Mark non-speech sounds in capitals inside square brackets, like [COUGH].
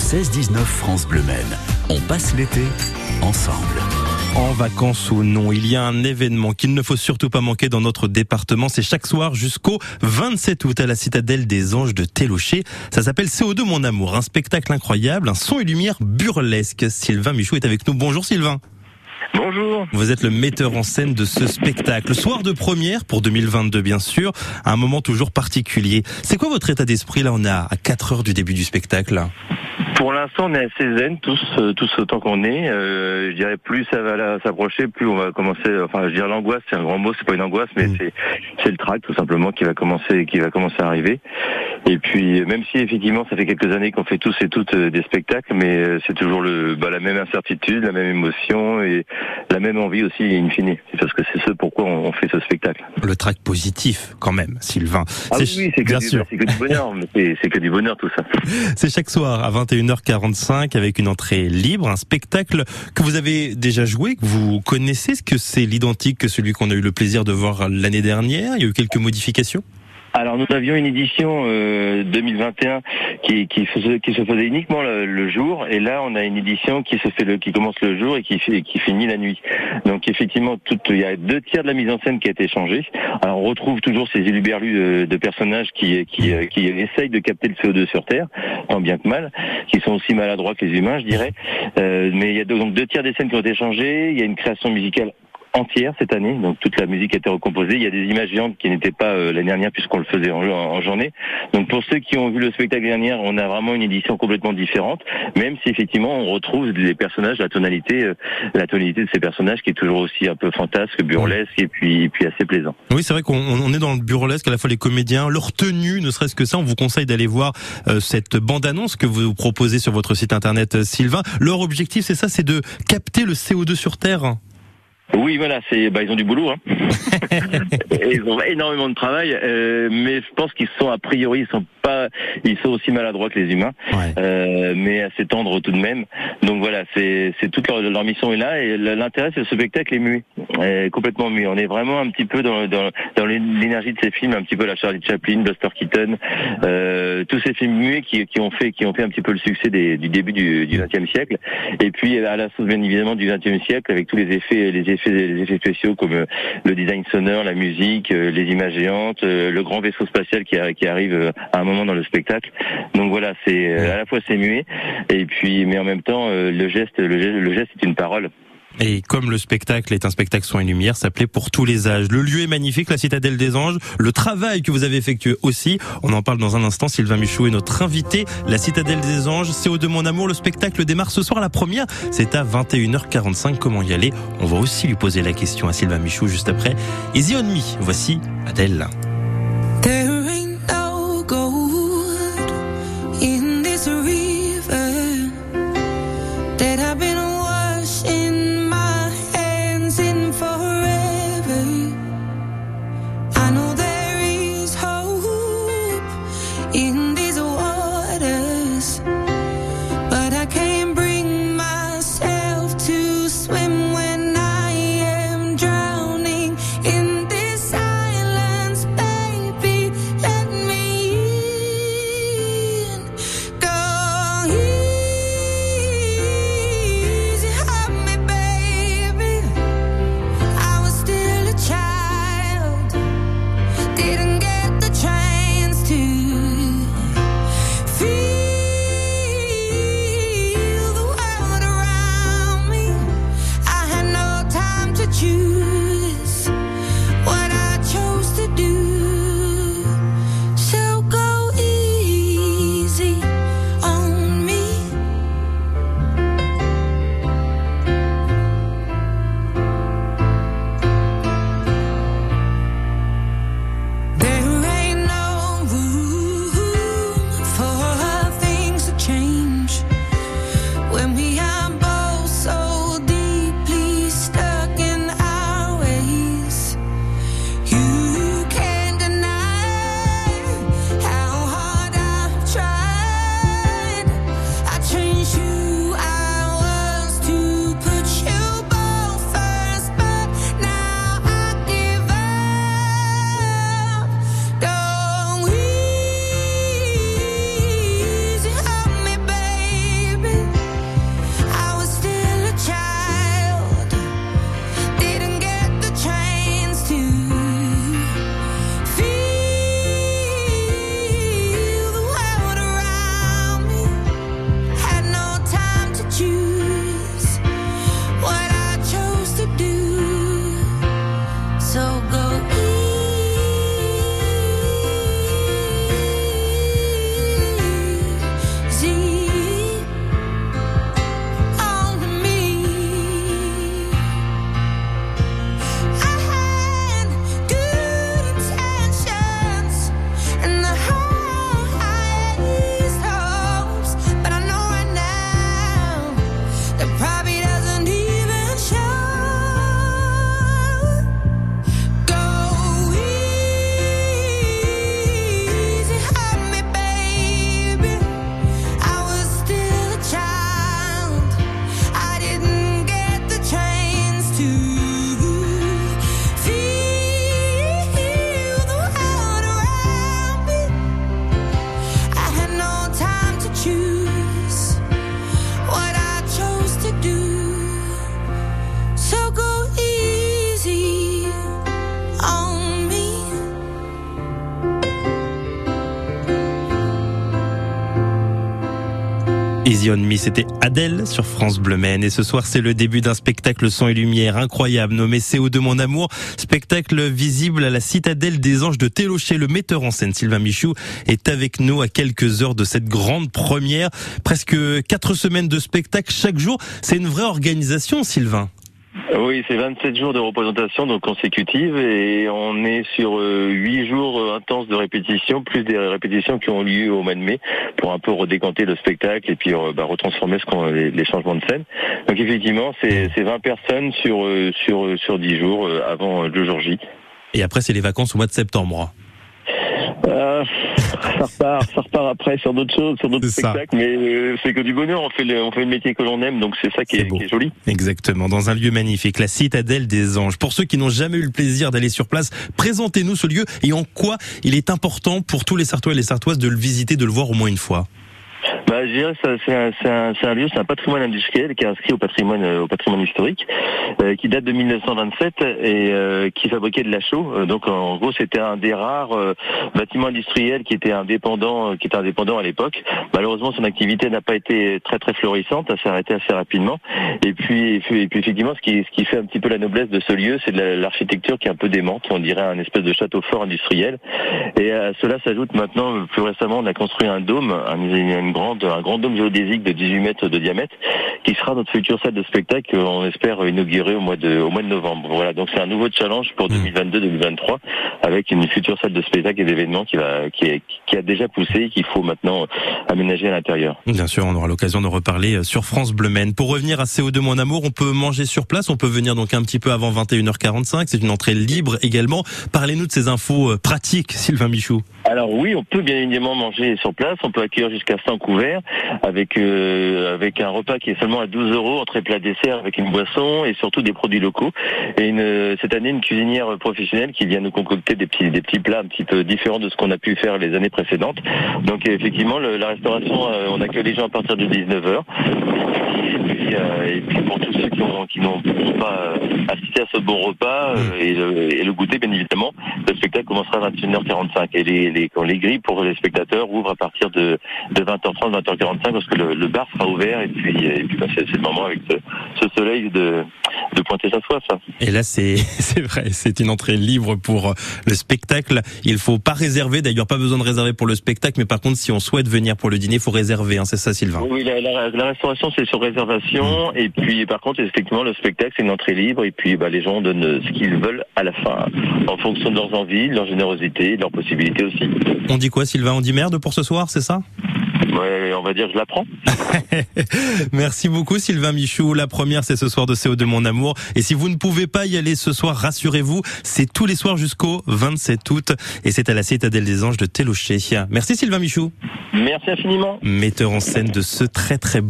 16-19 France Bleu Maine. On passe l'été ensemble. En vacances ou non, il y a un événement qu'il ne faut surtout pas manquer dans notre département. C'est chaque soir jusqu'au 27 août à la citadelle des Anges de Télocher. Ça s'appelle CO2 Mon Amour, un spectacle incroyable, un son et lumière burlesque. Sylvain Michou est avec nous. Bonjour Sylvain. Bonjour. Vous êtes le metteur en scène de ce spectacle. Soir de première pour 2022 bien sûr, un moment toujours particulier. C'est quoi votre état d'esprit là? On est à 4 heures du début du spectacle. Pour l'instant, on est assez zen, tous, euh, tous autant qu'on est. Euh, je dirais plus ça va s'approcher, plus on va commencer. Enfin, je dirais l'angoisse, c'est un grand mot, c'est pas une angoisse, mais mm. c'est le trac tout simplement qui va commencer, qui va commencer à arriver. Et puis, même si effectivement, ça fait quelques années qu'on fait tous et toutes euh, des spectacles, mais c'est toujours le, bah, la même incertitude, la même émotion et la même envie aussi, in fine. Parce que c'est ce pourquoi on, fait ce spectacle. Le trac positif, quand même, Sylvain. Ah oui, c'est que, que, du bonheur. c'est que du bonheur tout ça. [LAUGHS] C'est chaque soir à 21 1h45 avec une entrée libre, un spectacle que vous avez déjà joué, que vous connaissez, est-ce que c'est l'identique que celui qu'on a eu le plaisir de voir l'année dernière? Il y a eu quelques modifications? Alors nous avions une édition 2021 euh, qui, qui, qui, se faisait uniquement le, jour, et là on a une édition qui se fait le, qui commence le jour et qui, qui finit la nuit. Donc effectivement, tout, il y a deux tiers de la mise en scène qui a été changée. Alors on retrouve toujours ces éluberlus de, personnages qui, qui, qui essayent de capter le CO2 sur Terre, tant bien que mal, qui sont aussi maladroits que les humains, je dirais. Euh, mais il y a donc deux tiers des scènes qui ont été changées. Il y a une création musicale entière cette année, donc toute la musique a été recomposée. Il y a des images géantes qui n'étaient pas euh, l'année dernière puisqu'on le faisait en, journée. Donc pour ceux qui ont vu le spectacle dernière, on a vraiment une édition complètement différente, même si effectivement on retrouve les personnages, la tonalité, euh, la tonalité de ces personnages qui est toujours aussi un peu fantasque, burlesque et puis, puis assez plaisant. Oui, c'est vrai qu'on est dans le burlesque à la fois les comédiens, leur tenue, ne serait-ce que ça. On vous conseille d'aller voir euh, cette bande-annonce que vous proposez sur votre site internet, Sylvain. Leur objectif, c'est ça, c'est de capter le CO2 sur Terre. Oui, voilà, c'est bah ils ont du boulot, hein. [LAUGHS] ils ont énormément de travail, euh, mais je pense qu'ils sont a priori ils sont pas, ils sont aussi maladroits que les humains, euh, mais assez tendres tout de même. Donc voilà, c'est c'est toute leur, leur, mission est là et l'intérêt c'est ce spectacle est muet, est complètement muet. On est vraiment un petit peu dans dans, dans l'énergie de ces films, un petit peu la Charlie Chaplin, Buster Keaton, euh, tous ces films muets qui, qui ont fait qui ont fait un petit peu le succès des, du début du XXe siècle, et puis à la sauce bien évidemment du XXe siècle avec tous les effets les effets les effets spéciaux comme euh, le design sonore, la musique, euh, les images géantes, euh, le grand vaisseau spatial qui, arrive à un moment dans le spectacle. Donc voilà, c'est à la fois c'est muet et puis mais en même temps le geste le geste est une parole. Et comme le spectacle est un spectacle son et lumière, ça plaît pour tous les âges. Le lieu est magnifique, la citadelle des anges. Le travail que vous avez effectué aussi, on en parle dans un instant. Sylvain Michou est notre invité. La citadelle des anges, c'est au de mon amour. Le spectacle démarre ce soir. La première, c'est à 21h45. Comment y aller? On va aussi lui poser la question à Sylvain Michou juste après. Easy on. Voici Adèle. Easy on Me, c'était Adèle sur France Bleu Maine. Et ce soir, c'est le début d'un spectacle son et lumière incroyable nommé CO2 Mon Amour. Spectacle visible à la citadelle des Anges de Télocher. Le metteur en scène, Sylvain Michou, est avec nous à quelques heures de cette grande première. Presque quatre semaines de spectacle chaque jour. C'est une vraie organisation, Sylvain. Oui, c'est 27 jours de représentation donc consécutive et on est sur euh, 8 jours euh, intenses de répétition, plus des répétitions qui ont lieu au mois de mai pour un peu redécanter le spectacle et puis euh, bah, retransformer ce qu'on, les, les, changements de scène. Donc effectivement, c'est, 20 personnes sur euh, sur sur 10 jours avant le jour J. Et après, c'est les vacances au mois de septembre. Euh, ça repart, ça repart après sur d'autres choses, sur d'autres spectacles, mais euh, c'est que du bonheur. On fait le, on fait le métier que l'on aime, donc c'est ça qui est, qui est, joli. Exactement, dans un lieu magnifique, la citadelle des Anges. Pour ceux qui n'ont jamais eu le plaisir d'aller sur place, présentez-nous ce lieu et en quoi il est important pour tous les Sartois et les Sartoises de le visiter, de le voir au moins une fois. C'est un, lieu, c'est un patrimoine industriel qui est inscrit au patrimoine, euh, historique, euh, qui date de 1927 et euh, qui fabriquait de la chaux. Donc en gros, c'était un des rares bâtiments industriels qui était indépendant, à l'époque. Malheureusement, son activité n'a pas été très très florissante, elle s'est arrêtée assez rapidement. Et puis, effectivement, ce qui, ce qui fait un petit peu la noblesse de ce lieu, c'est de l'architecture qui est un peu démente. On dirait un espèce de château fort industriel. Et à cela s'ajoute maintenant, plus récemment, on a construit un dôme, une grande un grand dôme géodésique de 18 mètres de diamètre, qui sera notre future salle de spectacle qu'on espère inaugurer au mois de, au mois de novembre. Voilà, donc c'est un nouveau challenge pour 2022-2023 hmm. avec une future salle de spectacle et d'événements qui va, qui, est, qui a déjà poussé et qu'il faut maintenant aménager à l'intérieur. Bien sûr, on aura l'occasion de reparler euh, sur France Bleu Maine. Pour revenir à CO2 Mon Amour, on peut manger sur place, on peut venir donc un petit peu avant 21h45. C'est une entrée libre également. Parlez-nous de ces infos euh, pratiques, Sylvain Michou. Alors oui, on peut bien évidemment manger sur place. On peut accueillir jusqu'à 100 couverts avec euh, avec un repas qui est seulement à 12 euros, entrée plat dessert avec une boisson et surtout des produits locaux. Et une, cette année, une cuisinière professionnelle qui vient nous concocter des petits des petits plats un petit peu différents de ce qu'on a pu faire les années précédentes. Donc effectivement, le, la restauration, euh, on accueille les gens à partir de 19 h et puis, euh, et puis pour tous ceux qui n'ont qui n'ont pas assisté à ce bon repas euh, et, le, et, le, goûter, bien évidemment, le spectacle commencera à 21h45 et les, les, quand les grilles pour les spectateurs ouvrent à partir de, de 20h30, 20h45 parce que le, le, bar sera ouvert et puis, et puis bah, c'est le moment avec ce, ce soleil de, de pointer sa soif. Ça. Et là, c'est [LAUGHS] c'est vrai, c'est une entrée libre pour le spectacle. Il faut pas réserver, d'ailleurs pas besoin de réserver pour le spectacle, mais par contre, si on souhaite venir pour le dîner, il faut réserver. Hein, c'est ça, Sylvain? Oui, la, la, la restauration c'est sur réservation, mmh. et puis par contre, effectivement, le spectacle c'est une entrée libre, et puis bah, les gens donnent ce qu'ils veulent à la fin, en fonction de leurs envies, de leur générosité, de leurs possibilités aussi. On dit quoi, Sylvain? On dit merde pour ce soir, c'est ça? Ouais, on va dire je la prends. [LAUGHS] Merci beaucoup Sylvain Michou. La première c'est ce soir de CO2 Mon Amour. Et si vous ne pouvez pas y aller ce soir, rassurez-vous, c'est tous les soirs jusqu'au 27 août. Et c'est à la Citadelle des Anges de Téloché. Merci Sylvain Michou. Merci infiniment. Metteur en scène de ce très très beau